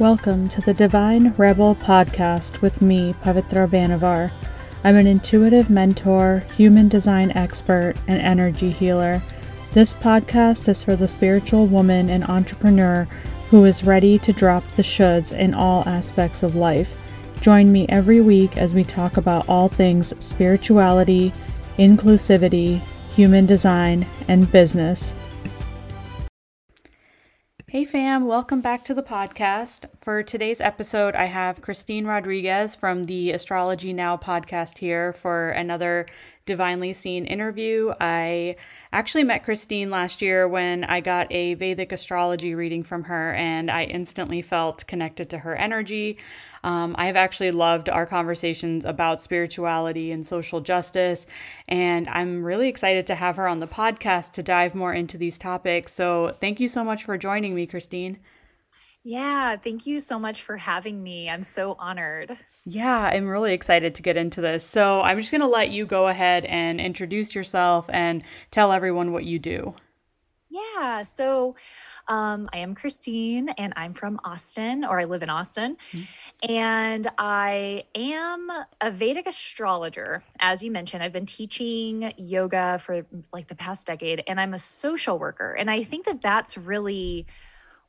Welcome to the Divine Rebel podcast with me, Pavitra Banavar. I'm an intuitive mentor, human design expert, and energy healer. This podcast is for the spiritual woman and entrepreneur who is ready to drop the shoulds in all aspects of life. Join me every week as we talk about all things spirituality, inclusivity, human design, and business. Hey fam, welcome back to the podcast. For today's episode, I have Christine Rodriguez from the Astrology Now podcast here for another Divinely Seen interview. I actually met Christine last year when I got a Vedic astrology reading from her, and I instantly felt connected to her energy. Um, I have actually loved our conversations about spirituality and social justice, and I'm really excited to have her on the podcast to dive more into these topics. So, thank you so much for joining me, Christine. Yeah, thank you so much for having me. I'm so honored. Yeah, I'm really excited to get into this. So, I'm just going to let you go ahead and introduce yourself and tell everyone what you do. Yeah, so um, I am Christine and I'm from Austin, or I live in Austin. Mm-hmm. And I am a Vedic astrologer. As you mentioned, I've been teaching yoga for like the past decade, and I'm a social worker. And I think that that's really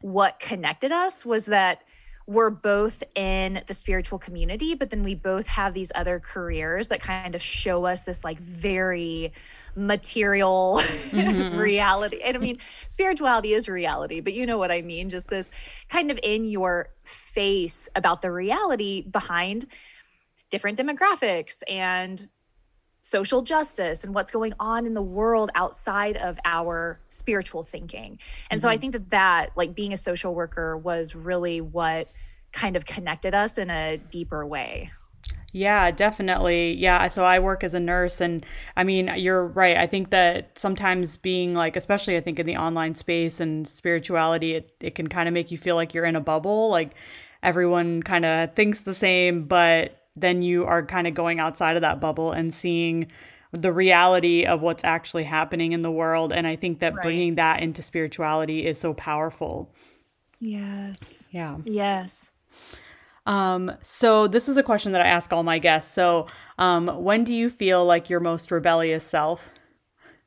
what connected us was that we're both in the spiritual community, but then we both have these other careers that kind of show us this like very material mm-hmm. reality. And I mean, spirituality is reality, but you know what I mean? Just this kind of in your face about the reality behind different demographics and social justice and what's going on in the world outside of our spiritual thinking. And mm-hmm. so I mm-hmm. think that that like being a social worker was really what kind of connected us in a deeper way. Yeah, definitely. Yeah. So I work as a nurse, and I mean, you're right. I think that sometimes being like, especially I think in the online space and spirituality, it, it can kind of make you feel like you're in a bubble. Like everyone kind of thinks the same, but then you are kind of going outside of that bubble and seeing the reality of what's actually happening in the world. And I think that right. bringing that into spirituality is so powerful. Yes. Yeah. Yes. Um, so this is a question that I ask all my guests. So, um, when do you feel like your most rebellious self?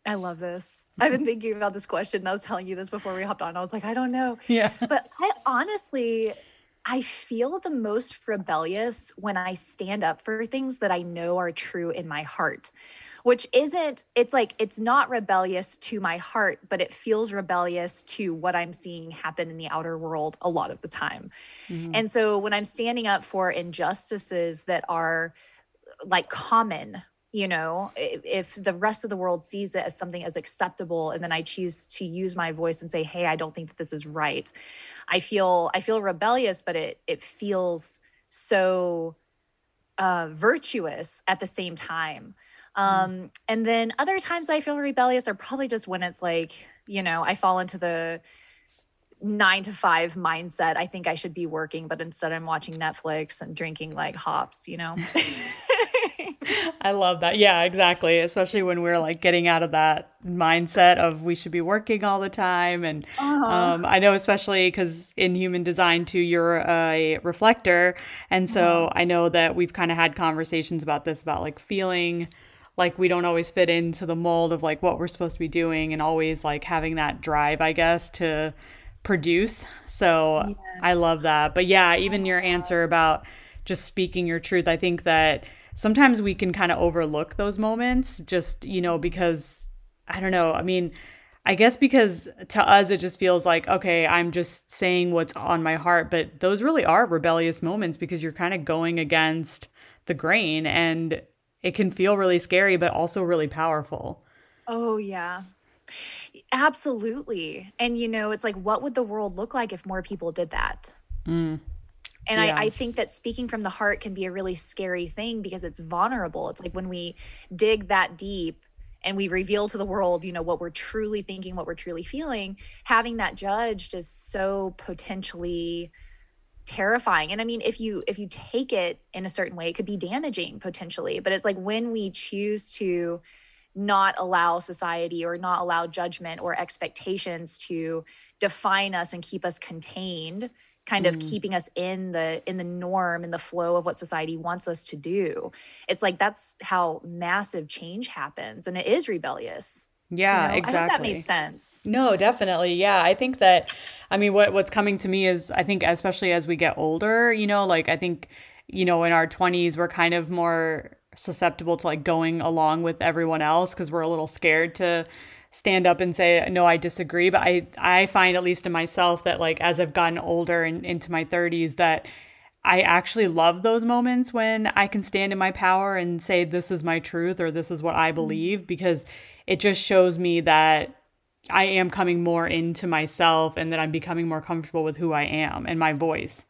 I love this. I've been thinking about this question. and I was telling you this before we hopped on. I was like, I don't know. Yeah. But I honestly I feel the most rebellious when I stand up for things that I know are true in my heart, which isn't, it's like, it's not rebellious to my heart, but it feels rebellious to what I'm seeing happen in the outer world a lot of the time. Mm-hmm. And so when I'm standing up for injustices that are like common you know if the rest of the world sees it as something as acceptable and then i choose to use my voice and say hey i don't think that this is right i feel i feel rebellious but it it feels so uh, virtuous at the same time mm-hmm. um, and then other times i feel rebellious are probably just when it's like you know i fall into the nine to five mindset i think i should be working but instead i'm watching netflix and drinking like hops you know I love that. Yeah, exactly. Especially when we're like getting out of that mindset of we should be working all the time. And uh-huh. um, I know, especially because in human design, too, you're a reflector. And so uh-huh. I know that we've kind of had conversations about this about like feeling like we don't always fit into the mold of like what we're supposed to be doing and always like having that drive, I guess, to produce. So yes. I love that. But yeah, even your answer about just speaking your truth, I think that sometimes we can kind of overlook those moments just, you know, because I don't know. I mean, I guess because to us it just feels like, okay, I'm just saying what's on my heart, but those really are rebellious moments because you're kind of going against the grain and it can feel really scary but also really powerful. Oh, yeah. Absolutely. And you know, it's like what would the world look like if more people did that? Mm. And yeah. I, I think that speaking from the heart can be a really scary thing because it's vulnerable. It's like when we dig that deep and we reveal to the world, you know, what we're truly thinking, what we're truly feeling, having that judged is so potentially terrifying and i mean if you if you take it in a certain way it could be damaging potentially but it's like when we choose to not allow society or not allow judgment or expectations to define us and keep us contained kind of mm. keeping us in the in the norm in the flow of what society wants us to do it's like that's how massive change happens and it is rebellious yeah, you know? exactly. I think that made sense. No, definitely. Yeah, I think that. I mean, what what's coming to me is, I think, especially as we get older, you know, like I think, you know, in our twenties, we're kind of more susceptible to like going along with everyone else because we're a little scared to stand up and say no i disagree but i i find at least in myself that like as i've gotten older and into my 30s that i actually love those moments when i can stand in my power and say this is my truth or this is what i mm-hmm. believe because it just shows me that i am coming more into myself and that i'm becoming more comfortable with who i am and my voice.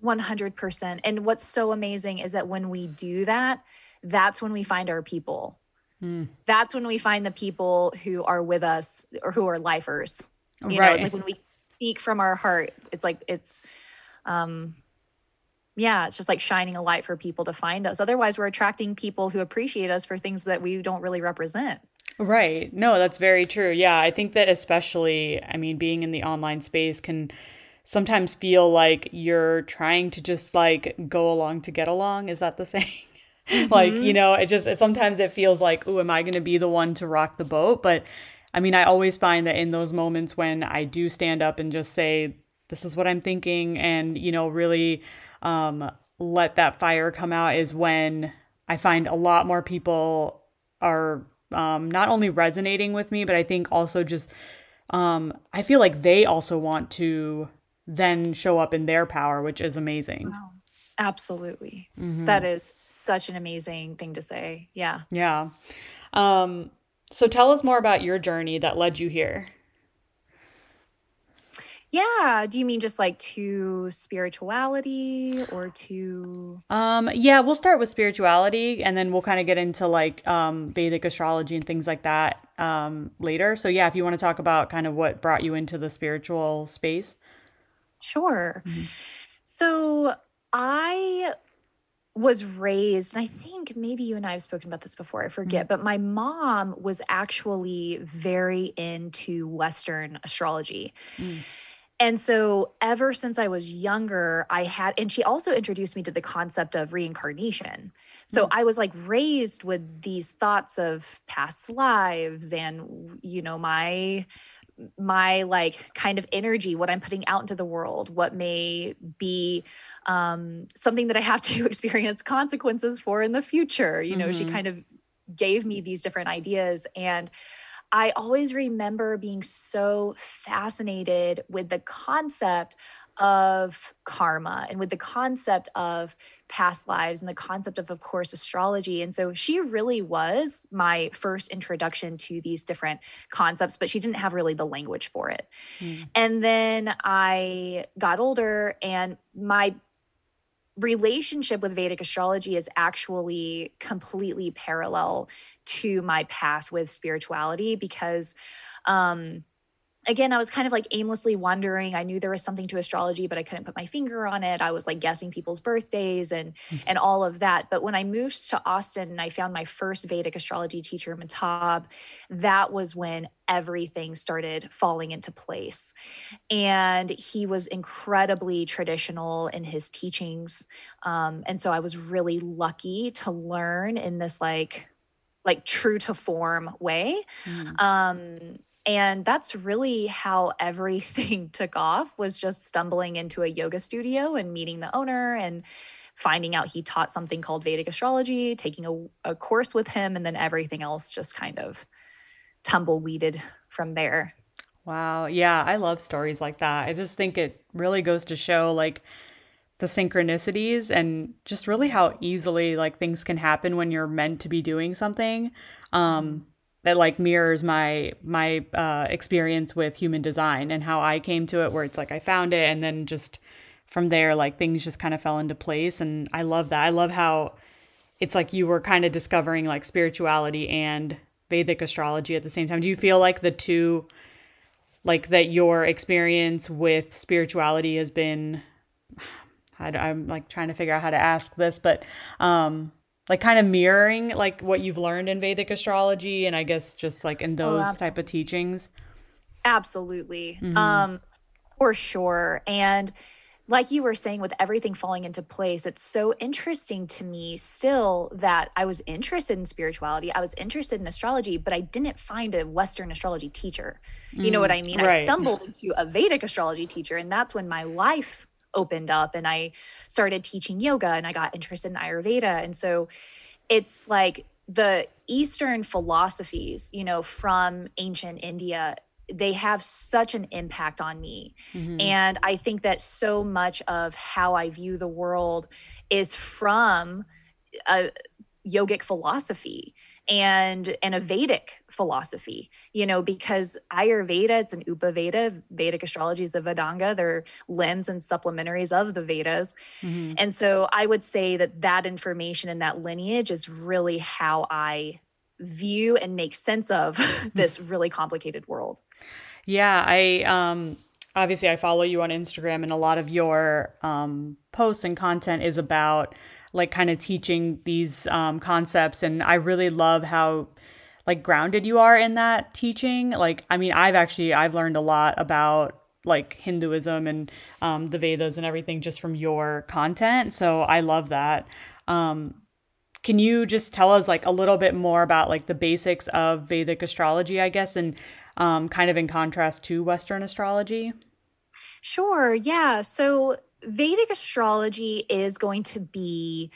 100% and what's so amazing is that when we do that that's when we find our people Mm. That's when we find the people who are with us or who are lifers. You right. know, it's like when we speak from our heart, it's like it's um yeah, it's just like shining a light for people to find us. Otherwise, we're attracting people who appreciate us for things that we don't really represent. Right. No, that's very true. Yeah, I think that especially, I mean, being in the online space can sometimes feel like you're trying to just like go along to get along. Is that the saying? Mm-hmm. like, you know, it just it, sometimes it feels like, oh, am I going to be the one to rock the boat? But I mean, I always find that in those moments when I do stand up and just say, this is what I'm thinking, and, you know, really um, let that fire come out is when I find a lot more people are um, not only resonating with me, but I think also just, um, I feel like they also want to then show up in their power, which is amazing. Wow. Absolutely. Mm-hmm. That is such an amazing thing to say. Yeah. Yeah. Um, so tell us more about your journey that led you here. Yeah. Do you mean just like to spirituality or to Um yeah, we'll start with spirituality and then we'll kind of get into like um Vedic astrology and things like that um later. So yeah, if you want to talk about kind of what brought you into the spiritual space. Sure. Mm-hmm. So I was raised, and I think maybe you and I have spoken about this before, I forget, mm-hmm. but my mom was actually very into Western astrology. Mm. And so, ever since I was younger, I had, and she also introduced me to the concept of reincarnation. So, mm. I was like raised with these thoughts of past lives and, you know, my my like kind of energy what i'm putting out into the world what may be um, something that i have to experience consequences for in the future you know mm-hmm. she kind of gave me these different ideas and i always remember being so fascinated with the concept of karma and with the concept of past lives and the concept of of course astrology and so she really was my first introduction to these different concepts but she didn't have really the language for it mm. and then i got older and my relationship with Vedic astrology is actually completely parallel to my path with spirituality because um again, I was kind of like aimlessly wondering. I knew there was something to astrology, but I couldn't put my finger on it. I was like guessing people's birthdays and mm-hmm. and all of that. But when I moved to Austin and I found my first Vedic astrology teacher, Mehtab, that was when everything started falling into place. And he was incredibly traditional in his teachings. Um, and so I was really lucky to learn in this like like true to form way. Mm. Um, and that's really how everything took off was just stumbling into a yoga studio and meeting the owner and finding out he taught something called vedic astrology taking a, a course with him and then everything else just kind of tumbleweeded from there. Wow. Yeah i love stories like that. I just think it really goes to show like the synchronicities and just really how easily like things can happen when you're meant to be doing something. Um that like mirrors my my uh, experience with human design and how I came to it where it's like I found it and then just from there like things just kind of fell into place and I love that. I love how it's like you were kind of discovering like spirituality and Vedic astrology at the same time. Do you feel like the two like that your experience with spirituality has been I, am like trying to figure out how to ask this, but um like kind of mirroring like what you've learned in Vedic astrology and I guess just like in oh, those oh, type of teachings. Absolutely. Mm-hmm. Um For sure. And like you were saying, with everything falling into place, it's so interesting to me still that I was interested in spirituality. I was interested in astrology, but I didn't find a Western astrology teacher. You know what I mean? right. I stumbled into a Vedic astrology teacher, and that's when my life opened up and I started teaching yoga and I got interested in Ayurveda. And so it's like the Eastern philosophies, you know, from ancient India they have such an impact on me. Mm-hmm. And I think that so much of how I view the world is from a yogic philosophy and and a Vedic philosophy, you know, because Ayurveda, it's an Upaveda, Vedic astrology is a Vedanga, they're limbs and supplementaries of the Vedas. Mm-hmm. And so I would say that that information and that lineage is really how I view and make sense of this really complicated world. Yeah, I um obviously I follow you on Instagram and a lot of your um posts and content is about like kind of teaching these um concepts and I really love how like grounded you are in that teaching. Like I mean, I've actually I've learned a lot about like Hinduism and um, the Vedas and everything just from your content. So I love that. Um, can you just tell us like a little bit more about like the basics of Vedic astrology, I guess, and um, kind of in contrast to Western astrology? Sure. Yeah. So Vedic astrology is going to be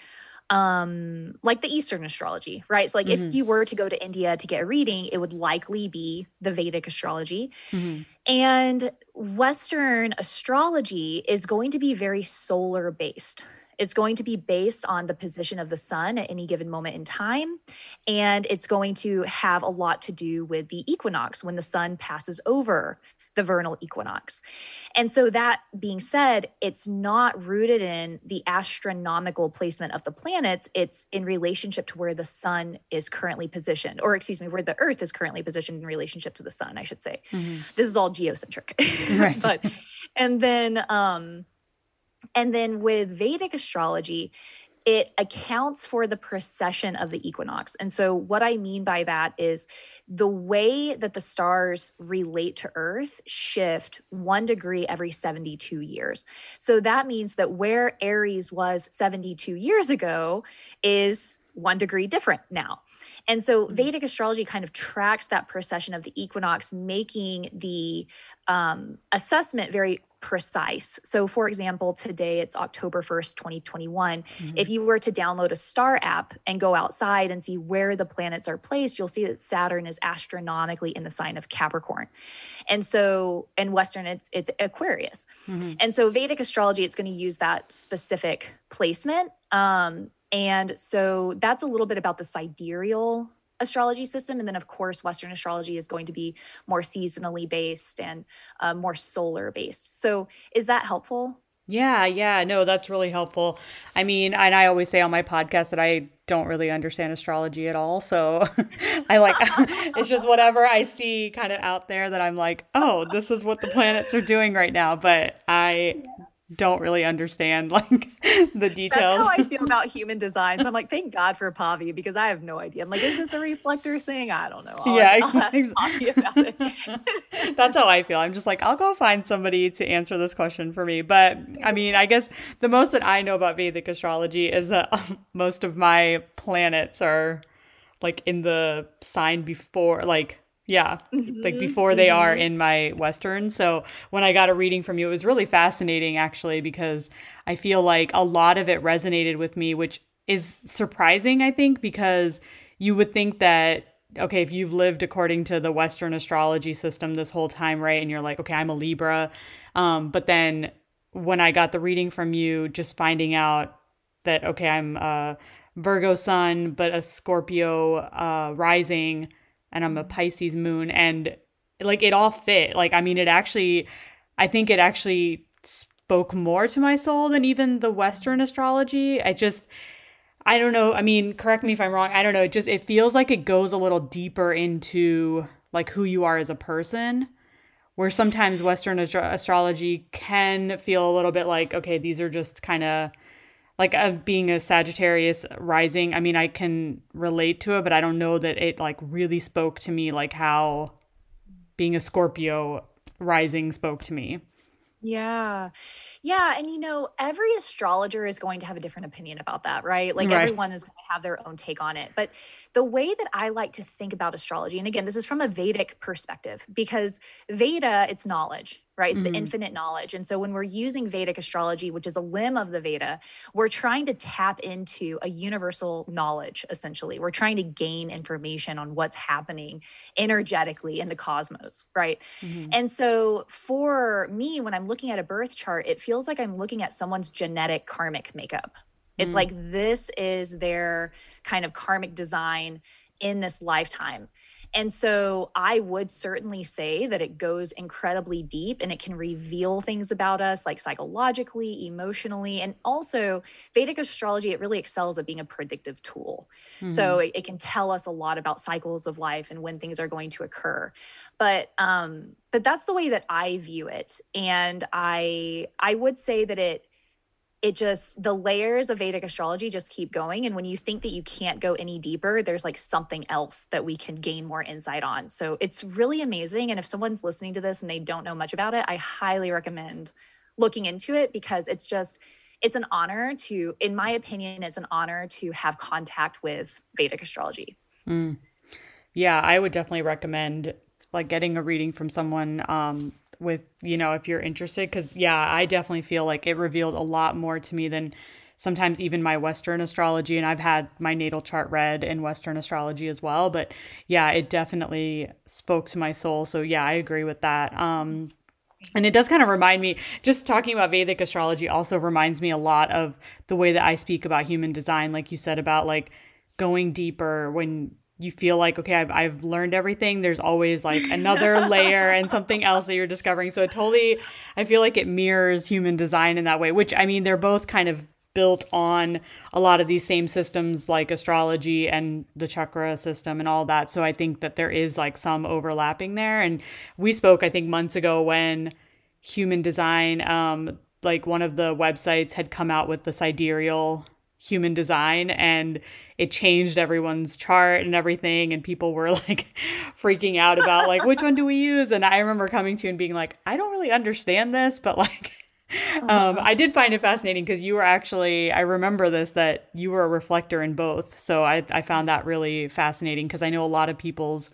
um like the eastern astrology right so like mm-hmm. if you were to go to india to get a reading it would likely be the vedic astrology mm-hmm. and western astrology is going to be very solar based it's going to be based on the position of the sun at any given moment in time. And it's going to have a lot to do with the equinox when the sun passes over the vernal equinox. And so, that being said, it's not rooted in the astronomical placement of the planets. It's in relationship to where the sun is currently positioned, or excuse me, where the earth is currently positioned in relationship to the sun, I should say. Mm-hmm. This is all geocentric. Right. but, and then, um, and then with Vedic astrology, it accounts for the precession of the equinox. And so, what I mean by that is the way that the stars relate to Earth shift one degree every 72 years. So, that means that where Aries was 72 years ago is one degree different now. And so mm-hmm. Vedic astrology kind of tracks that precession of the equinox, making the um, assessment very precise. So, for example, today it's October 1st, 2021. Mm-hmm. If you were to download a star app and go outside and see where the planets are placed, you'll see that Saturn is astronomically in the sign of Capricorn. And so, in Western, it's, it's Aquarius. Mm-hmm. And so, Vedic astrology, it's going to use that specific placement. Um, and so, that's a little bit about the sidereal astrology system. And then, of course, Western astrology is going to be more seasonally based and uh, more solar based. So, is that helpful? Yeah, yeah, no, that's really helpful. I mean, and I always say on my podcast that I don't really understand astrology at all. So I like it's just whatever I see kind of out there that I'm like, oh, this is what the planets are doing right now. But I don't really understand like the details. That's how I feel about human design. So I'm like, thank God for Pavi because I have no idea. I'm like, is this a reflector thing? I don't know. I'll, yeah, I'll exactly. About it. That's how I feel. I'm just like, I'll go find somebody to answer this question for me. But I mean, I guess the most that I know about Vedic astrology is that most of my planets are like in the sign before, like yeah, mm-hmm, like before they mm-hmm. are in my Western. So when I got a reading from you, it was really fascinating actually because I feel like a lot of it resonated with me, which is surprising, I think, because you would think that, okay, if you've lived according to the Western astrology system this whole time, right, and you're like, okay, I'm a Libra. Um, but then when I got the reading from you, just finding out that, okay, I'm a Virgo sun, but a Scorpio uh, rising and I'm a Pisces moon and like it all fit. Like I mean it actually I think it actually spoke more to my soul than even the western astrology. I just I don't know. I mean, correct me if I'm wrong. I don't know. It just it feels like it goes a little deeper into like who you are as a person. Where sometimes Western astrology can feel a little bit like, okay, these are just kind of like uh, being a Sagittarius rising, I mean, I can relate to it, but I don't know that it like really spoke to me like how being a Scorpio rising spoke to me. Yeah. Yeah, and you know, every astrologer is going to have a different opinion about that, right? Like Right. everyone is going to have their own take on it. But the way that I like to think about astrology, and again, this is from a Vedic perspective, because Veda, it's knowledge, right? It's the hmm infinite knowledge. And so when we're using Vedic astrology, which is a limb of the Veda, we're trying to tap into a universal knowledge, essentially. We're trying to gain information on what's happening energetically in the cosmos, right? hmm And so for me, when I'm looking at a birth chart, it feels like I'm looking at someone's genetic karmic makeup. It's like this is their kind of karmic design in this lifetime. And so I would certainly say that it goes incredibly deep and it can reveal things about us, like psychologically, emotionally, and also Vedic astrology, it really excels at being a predictive tool. So hmm it, it can tell us a lot about cycles of life and when things are going to occur. But um but that's the way that i view it. And i i would say that it it just the layers of vedic astrology just keep going. And when you think that you can't go any deeper there's like something else that we can gain more insight on. So it's really amazing. And if someone's listening to this and they don't know much about it i highly recommend looking into it because it's just it's an honor to in my opinion it's an honor to have contact with vedic astrology. Hmm. Yeah, I would definitely recommend like getting a reading from someone um with, you know, if you're interested cuz yeah, I definitely feel like it revealed a lot more to me than sometimes even my western astrology and I've had my natal chart read in western astrology as well, but yeah, it definitely spoke to my soul. So yeah, I agree with that. Um and it does kind of remind me, just talking about Vedic astrology also reminds me a lot of the way that I speak about human design, like you said, about like going deeper when you feel like, okay, I've, I've learned everything. There's always like another layer and something else that you're discovering. So it totally, I feel like it mirrors human design in that way, which I mean, they're both kind of built on a lot of these same systems like astrology and the chakra system and all that. So I think that there is like some overlapping there. And we spoke, I think, months ago when human design, um, like one of the websites had come out with the sidereal human design and it changed everyone's chart and everything and people were like freaking out about like which one do we use and i remember coming to you and being like i don't really understand this but like um, uh-huh. I did find it fascinating because you were actually, I remember this, that you were a reflector in both. So I, I found that really fascinating because I know a lot of people's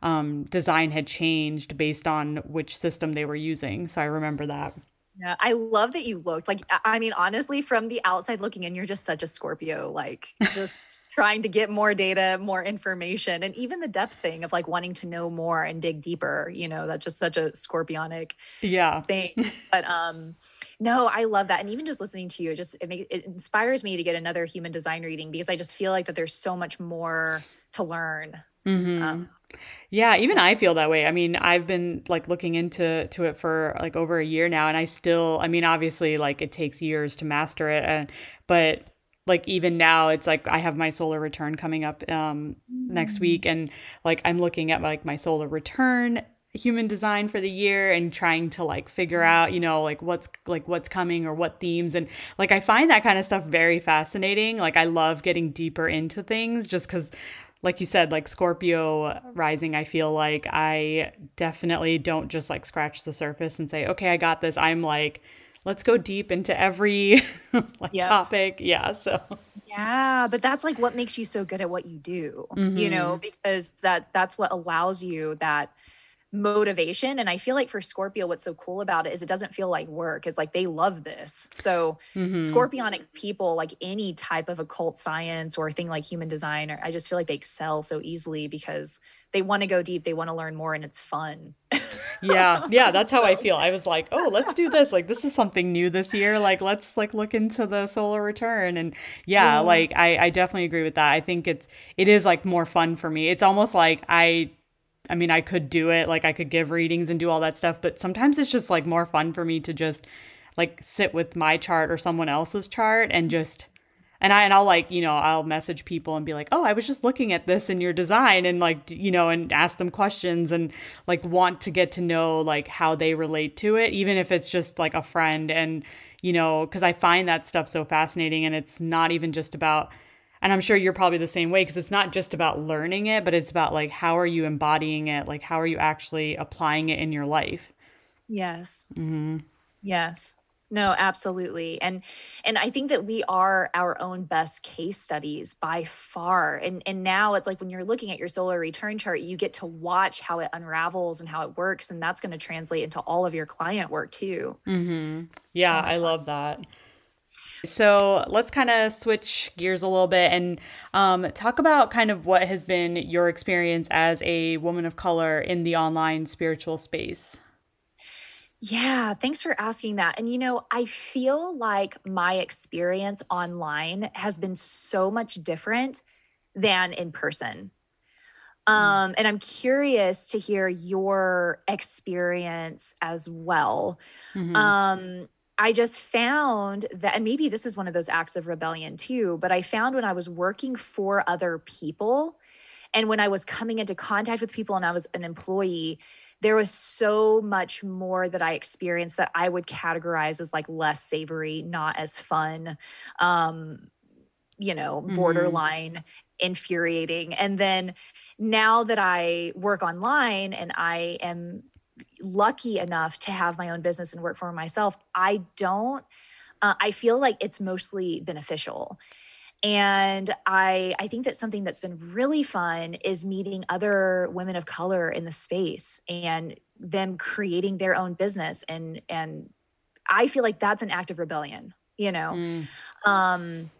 um, design had changed based on which system they were using. So I remember that. Yeah, I love that you looked like I mean, honestly, from the outside looking in, you're just such a Scorpio, like just trying to get more data, more information, and even the depth thing of like wanting to know more and dig deeper, you know, that's just such a scorpionic Yeah. thing. But um no, I love that. And even just listening to you, it just it makes it inspires me to get another human design reading because I just feel like that there's so much more to learn. Hmm Um Yeah, even I feel that way. I mean, I've been like looking into to it for like over a year now and I still I mean, obviously like it takes years to master it and but like even now it's like I have my solar return coming up um next Mm. week and like I'm looking at like my solar return human design for the year and trying to like figure out, you know, like what's like what's coming or what themes and like I find that kind of stuff very fascinating. Like I love getting deeper into things just cuz like you said, like Scorpio rising, I feel like I definitely don't just like scratch the surface and say, okay, I got this. I'm like, let's go deep into every like Yep. topic. Yeah. So, Yeah, but that's like what makes you so good at what you do, you know, hmm because that that's what allows you that motivation. And I feel like for Scorpio, what's so cool about it is it doesn't feel like work. It's like they love this. So hmm scorpionic people, like any type of occult science or thing like human design, or I just feel like they excel so easily because they want to go deep, they want to learn more, and it's fun. Yeah. Yeah. That's how I feel. I was like, oh, let's do this. Like, this is something new this year. Like, let's like look into the solar return. And yeah, yeah. like I, I definitely agree with that. I think it's, it is like more fun for me. It's almost like I, I mean, I could do it, like I could give readings and do all that stuff, but sometimes it's just like more fun for me to just like sit with my chart or someone else's chart and just and I and I'll like, you know, I'll message people and be like, "Oh, I was just looking at this in your design," and like, you know, and ask them questions and like want to get to know like how they relate to it, even if it's just like a friend. And you know, because I find that stuff so fascinating, and it's not even just about. And I'm sure you're probably the same way because it's not just about learning it, but it's about like how are you embodying it, like how are you actually applying it in your life. Yes. hmm Yes. No, absolutely. And and I think that we are our own best case studies by far. And and now it's like when you're looking at your solar return chart, you get to watch how it unravels and how it works and that's going to translate into all of your client work too. Mm-hmm. Yeah, I fun. love that. So let's kind of switch gears a little bit and um, talk about kind of what has been your experience as a woman of color in the online spiritual space. Yeah, thanks for asking that. And you know, I feel like my experience online has been so much different than in person. Mm. Um, and I'm curious to hear your experience as well. Mm-hmm. Um, I just found that, and maybe this is one of those acts of rebellion too, but I found when I was working for other people and when I was coming into contact with people and I was an employee, there was so much more that I experienced that I would categorize as like less savory, not as fun, um, you know, mm-hmm. borderline mm-hmm. infuriating. And then now that I work online and I am lucky enough to have my own business and work for myself, I don't, uh, I feel like it's mostly beneficial. And i i think that something that's been really fun is meeting other women of color in the space and them creating their own business. And and i feel like that's an act of rebellion you know? Mm. um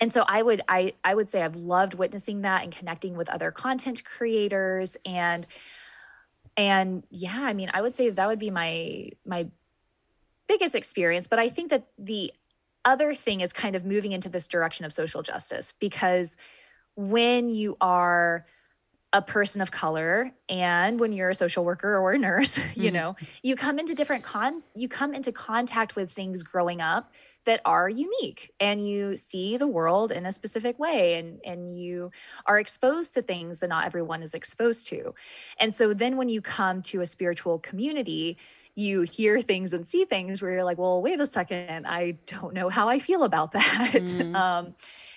and so i would i i would say i've loved witnessing that and connecting with other content creators. And and yeah i mean i would say that would be my my biggest experience but i think that the other thing is kind of moving into this direction of social justice because when you are a person of color and when you're a social worker or a nurse mm-hmm. you know you come into different con you come into contact with things growing up that are unique and you see the world in a specific way and and you are exposed to things that not everyone is exposed to and so then when you come to a spiritual community you hear things and see things where you're like, well, wait a second, I don't know how I feel about that. Mm. Um,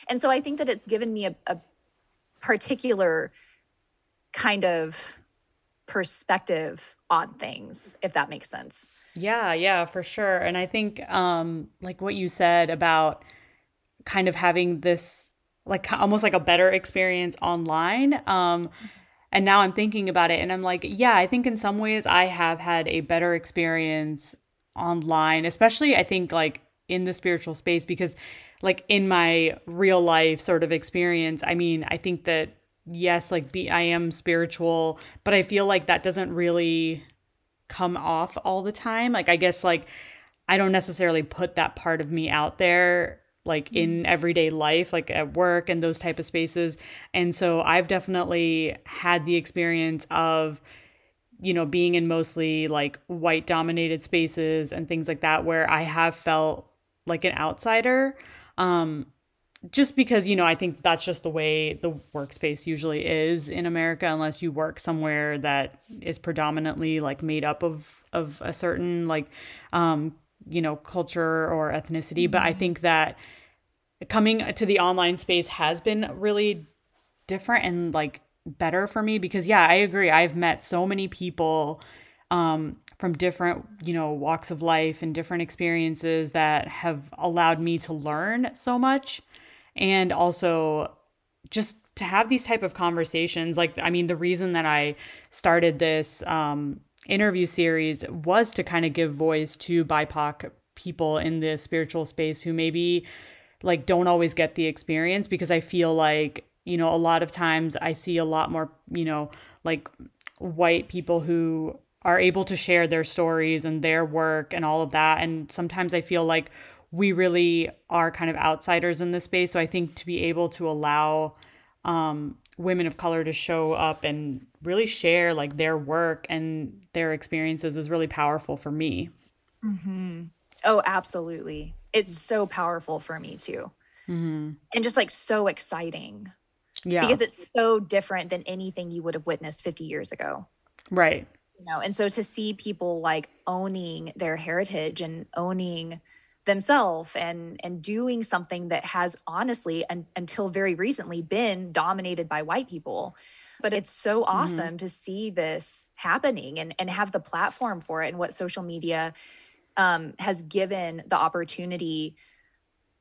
and so I think that it's given me a, a particular kind of perspective on things, if that makes sense. Yeah, yeah, for sure. And I think um like what you said about kind of having this like almost like a better experience online um and now I'm thinking about it and I'm like, yeah, I think in some ways I have had a better experience online, especially I think like in the spiritual space because like in my real life sort of experience, I mean, I think that yes, like be I am spiritual, but I feel like that doesn't really come off all the time. Like I guess like I don't necessarily put that part of me out there like in mm-hmm. everyday life like at work and those type of spaces and so i've definitely had the experience of you know being in mostly like white dominated spaces and things like that where i have felt like an outsider um just because you know i think that's just the way the workspace usually is in america unless you work somewhere that is predominantly like made up of of a certain like um you know culture or ethnicity mm-hmm. but i mm-hmm. think that coming to the online space has been really different and like better for me because yeah, I agree. I've met so many people um, from different, you know, walks of life and different experiences that have allowed me to learn so much and also just to have these type of conversations like i mean the reason that i started this um, interview series was to kind of give voice to bipoc people in the spiritual space who maybe like don't always get the experience because I feel like, you know, a lot of times I see a lot more, you know, like white people who are able to share their stories and their work and all of that. And sometimes I feel like we really are kind of outsiders in this space. So I think to be able to allow um, women of color to show up and really share like their work and their experiences is really powerful for me. Mm-hmm. Oh, absolutely it's so powerful for me too. Mm-hmm. And just like so exciting. Yeah. Because it's so different than anything you would have witnessed 50 years ago. Right. You know, and so to see people like owning their heritage and owning themselves and and doing something that has honestly and until very recently been dominated by white people but it's so mm-hmm. awesome mm-hmm. to see this happening and and have the platform for it and what social media um, has given the opportunity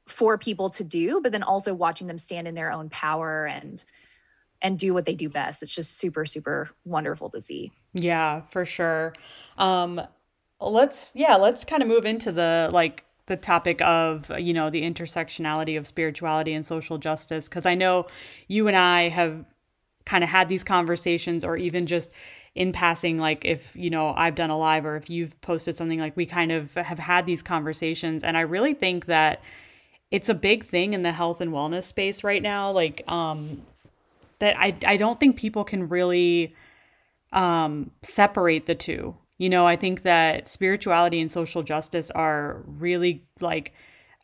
for people to do, but then also watching them stand in their own power and and do what they do best. It's just super, super wonderful to see. Yeah, for sure. Um, let's yeah, let's kind of move into the like the topic of you know the intersectionality of spirituality and social justice because I know you and I have kind of had these conversations or even just in passing like if you know I've done a live or if you've posted something like we kind of have had these conversations. And I really think that it's a big thing in the health and wellness space right now like um that I I don't think people can really um separate the two you know i think that spirituality and social justice are really like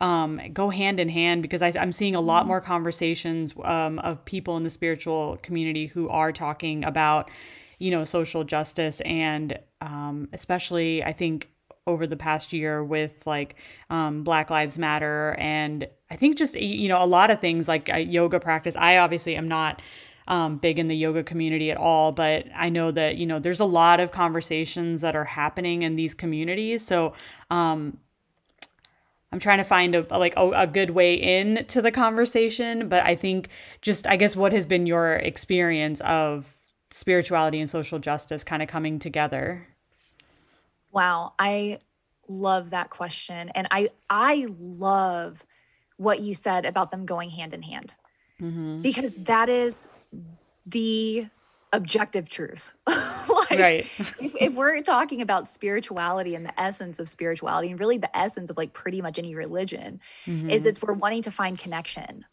um, go hand in hand because I, am seeing a lot mm-hmm. more conversations um, of people in the spiritual community who are talking about, you know, social justice and um, especially I think over the past year with like um, Black Lives Matter and I think just you know a lot of things like uh, yoga practice. I obviously am not um, big in the yoga community at all, but I know that you know there's a lot of conversations that are happening in these communities. So um, I'm trying to find a like a, a good way in to the conversation, but I think just I guess what has been your experience of spirituality and social justice kind of coming together? Wow, I love that question and I I love what you said about them going hand in hand. Mm-hmm. Because that is the objective truth. like, right. if, if we're talking about spirituality and the essence of spirituality, and really the essence of like pretty much any religion, mm-hmm. is it's we're wanting to find connection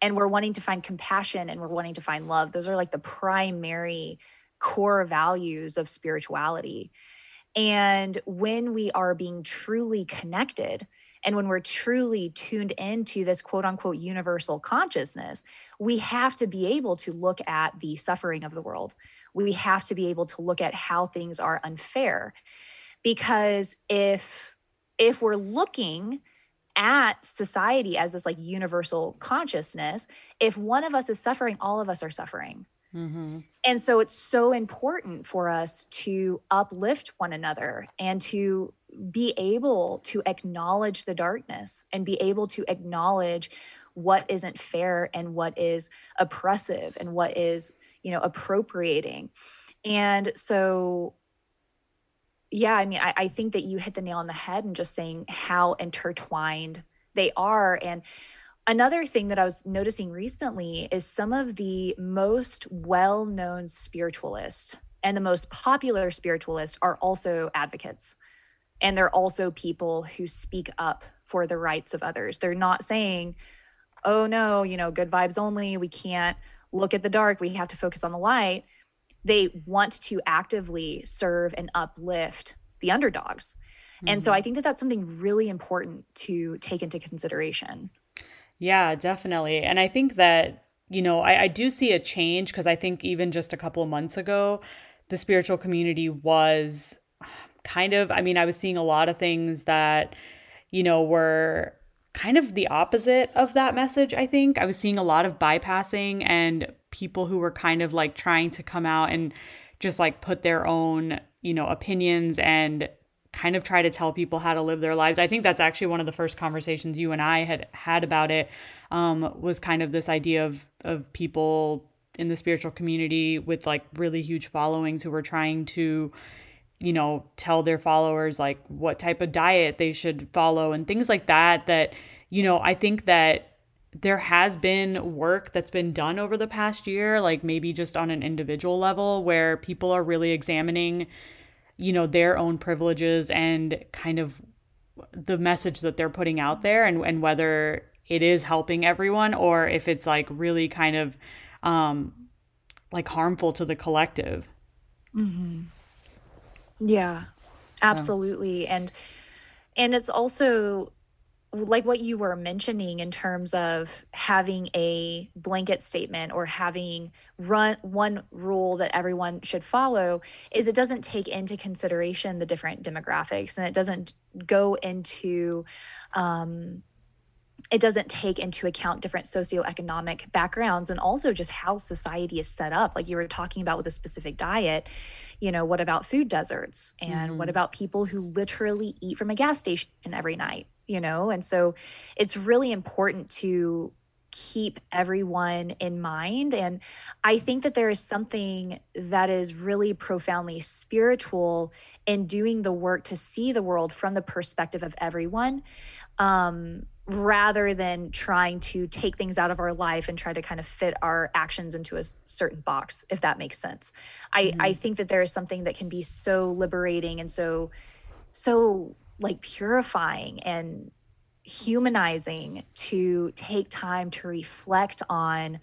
and we're wanting to find compassion and we're wanting to find love. Those are like the primary core values of spirituality. And when we are being truly connected, and when we're truly tuned into this quote unquote universal consciousness, we have to be able to look at the suffering of the world. We have to be able to look at how things are unfair. Because if if we're looking at society as this like universal consciousness, if one of us is suffering, all of us are suffering. Mm-hmm. And so it's so important for us to uplift one another and to be able to acknowledge the darkness and be able to acknowledge what isn't fair and what is oppressive and what is you know appropriating. And so yeah i mean I, I, think that you hit the nail on the head and just saying how intertwined they are. And another thing that i was noticing recently is some of the most well-known spiritualists and the most popular spiritualists are also advocates and they're also people who speak up for the rights of others. They're not saying oh no you know good vibes only. We can't look at the dark. We have to focus on the light. They want to actively serve and uplift the underdogs. Mm-hmm. and so i mm-hmm. think that that's something really important to take into consideration. Yeah definitely. And i think that you know i, I do see a change because i think even just a couple of months ago the spiritual community was kind of, I mean, I was seeing a lot of things that, you know, were kind of the opposite of that message, I think. I was seeing a lot of bypassing and people who were kind of like trying to come out and just like put their own, you know, opinions and kind of try to tell people how to live their lives. I think that's actually one of the first conversations you and I had had about it um, was kind of this idea of of people in the spiritual community with like really huge followings who were trying to you know, tell their followers like what type of diet they should follow and things like that. That, you know, I think that there has been work that's been done over the past year, like maybe just on an individual level, where people are really examining, you know, their own privileges and kind of the message that they're putting out there and, and whether it is helping everyone or if it's like really kind of um like harmful to the collective. Mm-hmm. Yeah, absolutely. And and it's also like what you were mentioning in terms of having a blanket statement or having run one rule that everyone should follow is it doesn't take into consideration the different demographics and it doesn't go into um, it doesn't take into account different socioeconomic backgrounds and also just how society is set up. Like you were talking about with a specific diet you know what about food deserts? And mm-hmm. what about people who literally eat from a gas station every night you know? And so it's really important to keep everyone in mind. And i think that there is something that is really profoundly spiritual in doing the work to see the world from the perspective of everyone. Um rather than trying to take things out of our life and try to kind of fit our actions into a certain box if that makes sense i mm-hmm. i think that there is something that can be so liberating and so so like purifying and humanizing to take time to reflect on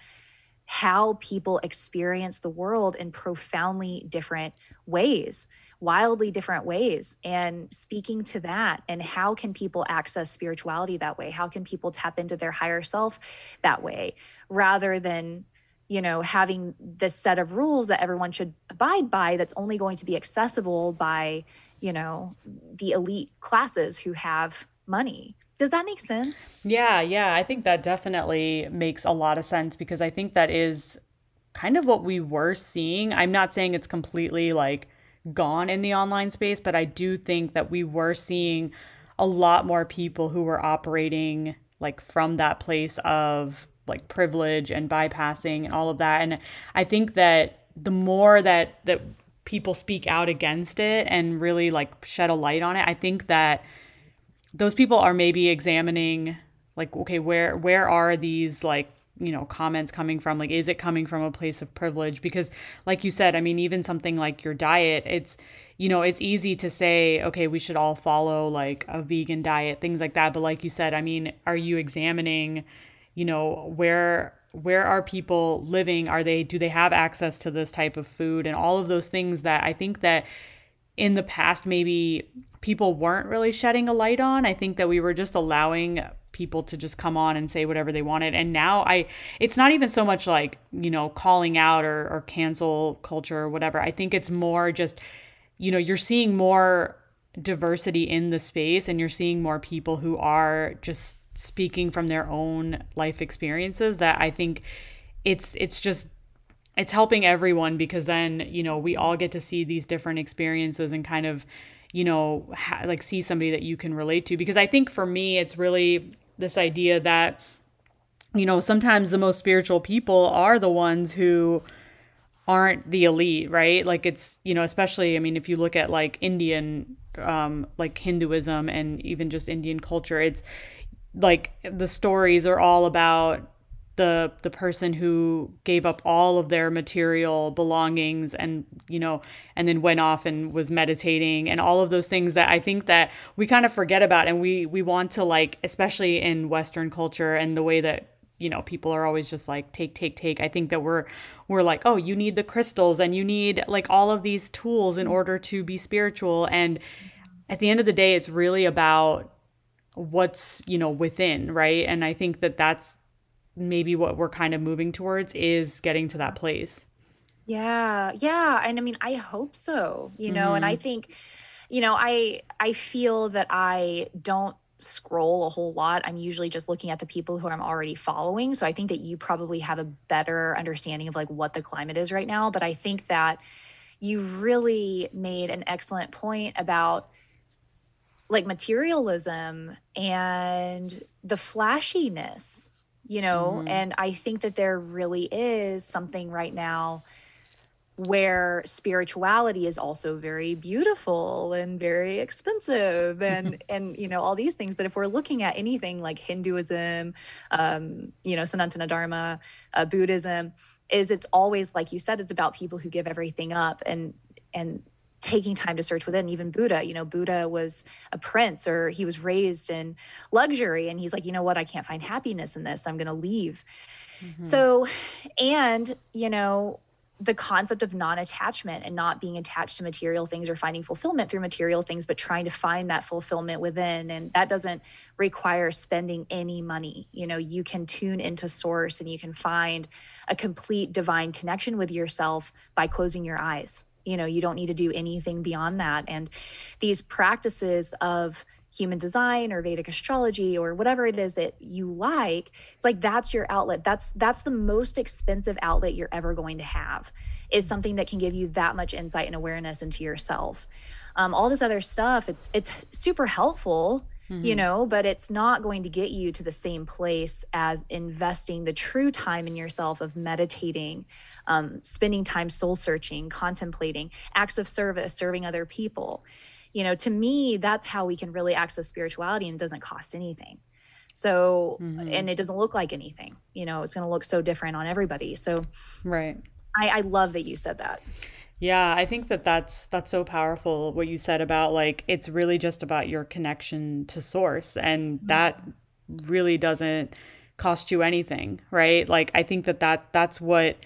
how people experience the world in profoundly different ways wildly different ways and speaking to that and how can people access spirituality that way? How can people tap into their higher self that way? Rather than you know having this set of rules that everyone should abide by that's only going to be accessible by you know the elite classes who have money. Does that make sense? Yeah yeah i think that definitely makes a lot of sense because i think that is kind of what we were seeing. I'm not saying it's completely like gone in the online space, but I do think that we were seeing a lot more people who were operating like from that place of like privilege and bypassing and all of that. And I think that the more that that people speak out against it and really like shed a light on it, I think that those people are maybe examining like okay, where where are these like you know comments coming from like is it coming from a place of privilege? Because like you said i mean even something like your diet it's you know it's easy to say okay we should all follow like a vegan diet things like that. But like you said i mean are you examining you know where where are people living? Are they do they have access to this type of food? And all of those things that i think that in the past maybe people weren't really shedding a light on. I think that we were just allowing people to just come on and say whatever they wanted. And now i it's not even so much like you know calling out or, or cancel culture or whatever. I think it's more just you know you're seeing more diversity in the space and you're seeing more people who are just speaking from their own life experiences that i think it's it's just it's helping everyone because then you know we all get to see these different experiences and kind of you know ha- like see somebody that you can relate to. Because i think for me it's really this idea that you know sometimes the most spiritual people are the ones who aren't the elite right? Like it's you know especially i mean if you look at like indian um like hinduism and even just indian culture it's like the stories are all about the the person who gave up all of their material belongings and you know and then went off and was meditating and all of those things that I think that we kind of forget about. And we we want to like especially in western culture and the way that you know people are always just like take take take. I think that we're we're like oh you need the crystals and you need like all of these tools in order to be spiritual. And at the end of the day it's really about what's you know within right? And i think that that's maybe what we're kind of moving towards is getting to that place. Yeah. Yeah, and I mean, I hope so, you know, and I mm-hmm. think you know, I I feel that I don't scroll a whole lot. I'm usually just looking at the people who I'm already following. So I think that you probably have a better understanding of like what the climate is right now, but I think that you really made an excellent point about like materialism and the flashiness you know mm-hmm. and i think that there really is something right now where spirituality is also very beautiful and very expensive and and you know all these things but if we're looking at anything like hinduism um you know sanatana dharma uh, buddhism is it's always like you said it's about people who give everything up and and taking time to search within. Even buddha you know buddha was a prince or he was raised in luxury and he's like you know what? I can't find happiness in this. I'm going to leave mm-hmm. so and you know the concept of non-attachment and not being attached to material things or finding fulfillment through material things but trying to find that fulfillment within. And that doesn't require spending any money. You know you can tune into source and you can find a complete divine connection with yourself by closing your eyes you know you don't need to do anything beyond that and these practices of human design or Vedic astrology or whatever it is that you like, it's like that's your outlet. That's that's the most expensive outlet you're ever going to have is something that can give you that much insight and awareness into yourself. Um, all this other stuff, it's it's super helpful, mm-hmm. you know, but it's not going to get you to the same place as investing the true time in yourself of meditating, um, spending time soul searching, contemplating, acts of service, serving other people. You know to me that's how we can really access spirituality and it doesn't cost anything. So mm-hmm. and it doesn't look like anything you know it's going to look so different on everybody. So right. I, I love that you said that yeah i think that that's that's so powerful what you said about like it's really just about your connection to source and mm-hmm. that really doesn't cost you anything right like i think that that that's what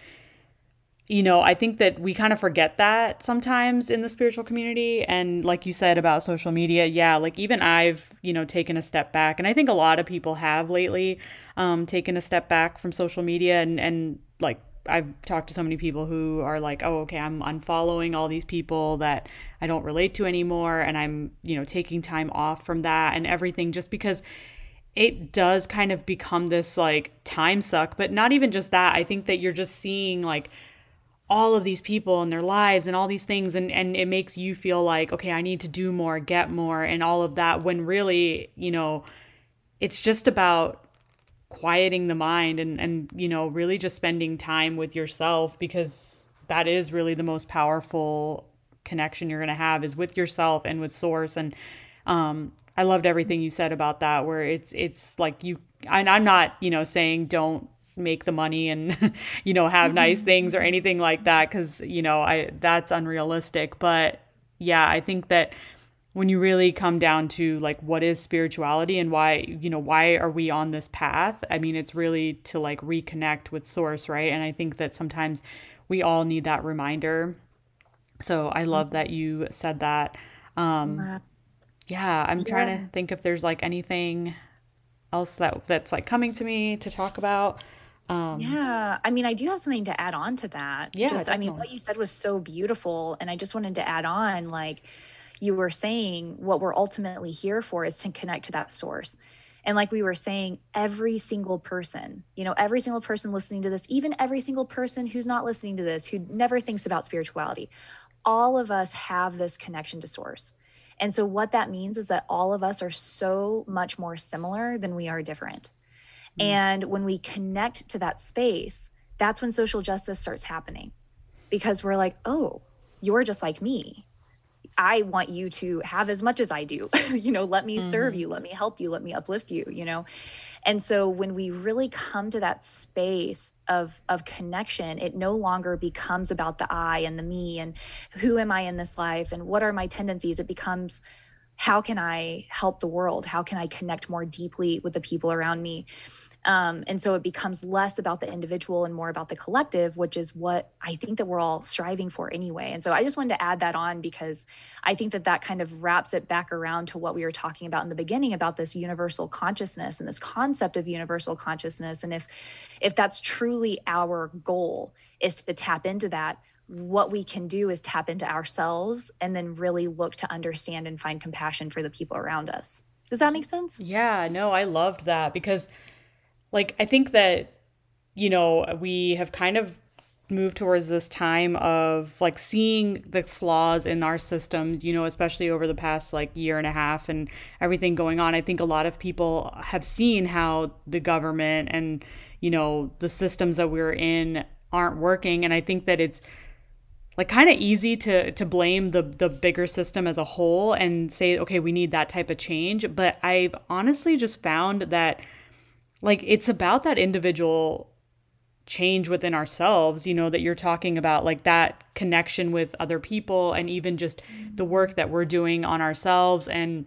you know, I think that we kind of forget that sometimes in the spiritual community. And like you said about social media, yeah, like even I've, you know, taken a step back. And I think a lot of people have lately um, taken a step back from social media. And, and like I've talked to so many people who are like, oh, okay, I'm unfollowing all these people that I don't relate to anymore. And I'm, you know, taking time off from that and everything just because it does kind of become this like time suck. But not even just that. I think that you're just seeing like, all of these people and their lives and all these things and and it makes you feel like okay I need to do more, get more and all of that when really, you know, it's just about quieting the mind and and you know, really just spending time with yourself because that is really the most powerful connection you're going to have is with yourself and with source and um I loved everything you said about that where it's it's like you and I'm not, you know, saying don't make the money and you know have nice mm-hmm. things or anything like that cuz you know I that's unrealistic but yeah I think that when you really come down to like what is spirituality and why you know why are we on this path? I mean it's really to like reconnect with source right? And I think that sometimes we all need that reminder. So I love that you said that. Um yeah I'm trying to think if there's like anything else that that's like coming to me to talk about. Um, yeah, I mean, I do have something to add on to that. Yeah, just. I mean, what you said was so beautiful, and I just wanted to add on, like you were saying, what we're ultimately here for is to connect to that source. And like we were saying, every single person, you know, every single person listening to this, even every single person who's not listening to this, who never thinks about spirituality, all of us have this connection to source. And so, what that means is that all of us are so much more similar than we are different. Mm. And when we connect to that space, that's when social justice starts happening because we're like, oh, you're just like me. I want you to have as much as I do. you know, let me mm-hmm. serve you, let me help you, let me uplift you, you know. And so when we really come to that space of of connection, it no longer becomes about the I and the me and who am I in this life and what are my tendencies. It becomes how can I help the world? How can I connect more deeply with the people around me? Um, and so it becomes less about the individual and more about the collective, which is what I think that we're all striving for anyway. And so I just wanted to add that on because I think that that kind of wraps it back around to what we were talking about in the beginning about this universal consciousness and this concept of universal consciousness. And if if that's truly our goal is to tap into that, what we can do is tap into ourselves and then really look to understand and find compassion for the people around us. Does that make sense? Yeah, no, I loved that because like I think that you know we have kind of moved towards this time of like seeing the flaws in our systems you know especially over the past like year and a half and everything going on. I think a lot of people have seen how the government and you know the systems that we're in aren't working. And i think that it's like kind of easy to to blame the the bigger system as a whole and say okay we need that type of change. But i've honestly just found that like it's about that individual change within ourselves you know that you're talking about like that connection with other people and even just the work that we're doing on ourselves. And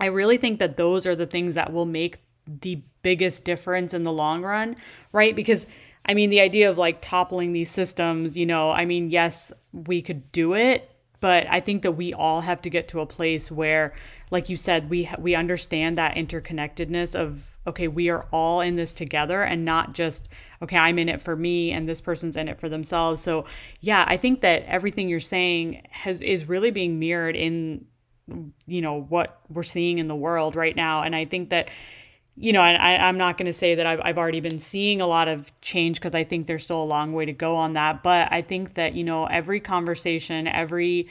i really think that those are the things that will make the biggest difference in the long run right? Because i mean the idea of like toppling these systems you know i mean yes we could do it but i think that we all have to get to a place where like you said we we understand that interconnectedness of okay, we are all in this together and not just, okay, I'm in it for me and this person's in it for themselves. So, yeah, I think that everything you're saying has is really being mirrored in you know what we're seeing in the world right now and i think that you know I, i'm not going to say that I've, I've already been seeing a lot of change because i think there's still a long way to go on that but i think that you know every conversation every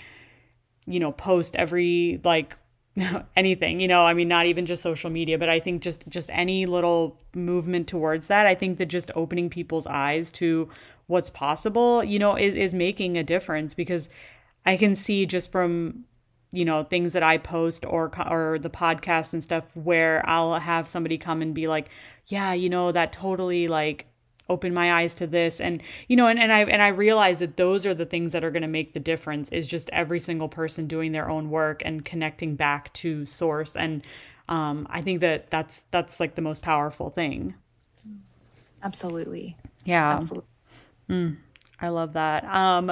you know post every like anything you know i mean not even just social media but i think just just any little movement towards that i think that just opening people's eyes to what's possible you know is is making a difference because i can see just from you know things that i post or or the podcast and stuff where i'll have somebody come and be like yeah you know that totally like open my eyes to this. And you know and, and i and i realize that those are the things that are going to make the difference is just every single person doing their own work and connecting back to source. And um, i think that that's that's like the most powerful thing. Absolutely. Yeah. Absolutely. Mm, i love that. Um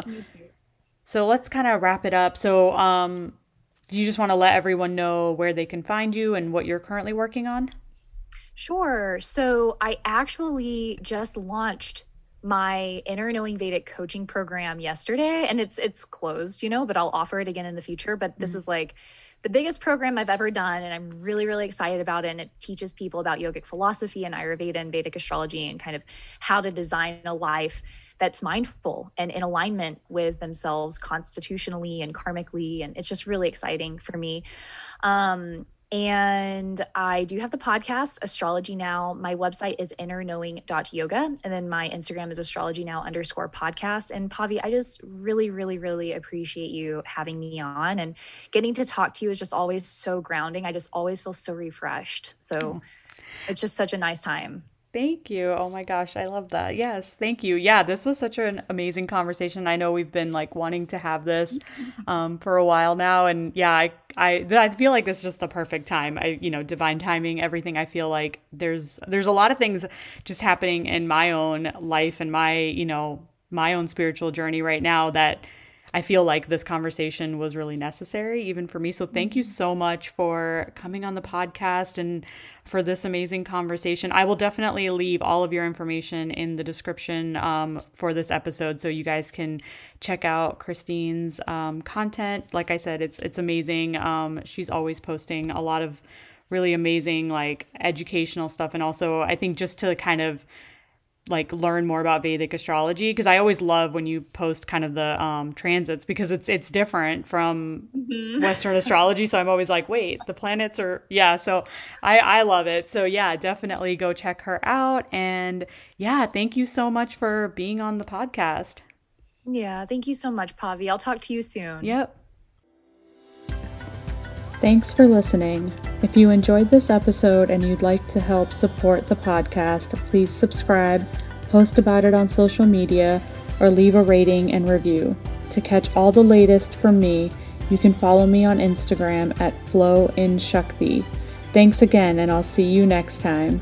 so let's kind of wrap it up. So um do you just want to let everyone know where they can find you and what you're currently working on Sure. So I actually just launched my inner knowing Vedic coaching program yesterday and it's it's closed, you know, but I'll offer it again in the future, but this mm-hmm. is like the biggest program I've ever done and I'm really really excited about it and it teaches people about yogic philosophy and ayurveda and Vedic astrology and kind of how to design a life that's mindful and in alignment with themselves constitutionally and karmically and it's just really exciting for me. Um and I do have the podcast, Astrology Now. My website is innerknowing.yoga. And then my Instagram is astrology now underscore podcast. And Pavi, I just really, really, really appreciate you having me on and getting to talk to you is just always so grounding. I just always feel so refreshed. So oh. it's just such a nice time. Thank you. Oh my gosh, I love that. Yes, thank you. Yeah, this was such an amazing conversation. I know we've been like wanting to have this um, for a while now, and yeah, I, I I feel like this is just the perfect time. I you know divine timing, everything. I feel like there's there's a lot of things just happening in my own life and my you know my own spiritual journey right now that I feel like this conversation was really necessary, even for me. So, thank you so much for coming on the podcast and for this amazing conversation. I will definitely leave all of your information in the description um, for this episode, so you guys can check out Christine's um, content. Like I said, it's it's amazing. Um, she's always posting a lot of really amazing like educational stuff, and also I think just to kind of like learn more about Vedic astrology because I always love when you post kind of the um, transits because it's it's different from mm-hmm. Western astrology. So I'm always like, wait, the planets are yeah. So I I love it. So yeah, definitely go check her out. And yeah, thank you so much for being on the podcast. Yeah, thank you so much, Pavi. I'll talk to you soon. Yep. Thanks for listening. If you enjoyed this episode and you'd like to help support the podcast, please subscribe, post about it on social media, or leave a rating and review. To catch all the latest from me, you can follow me on Instagram at Flow in Shakti. Thanks again, and I'll see you next time.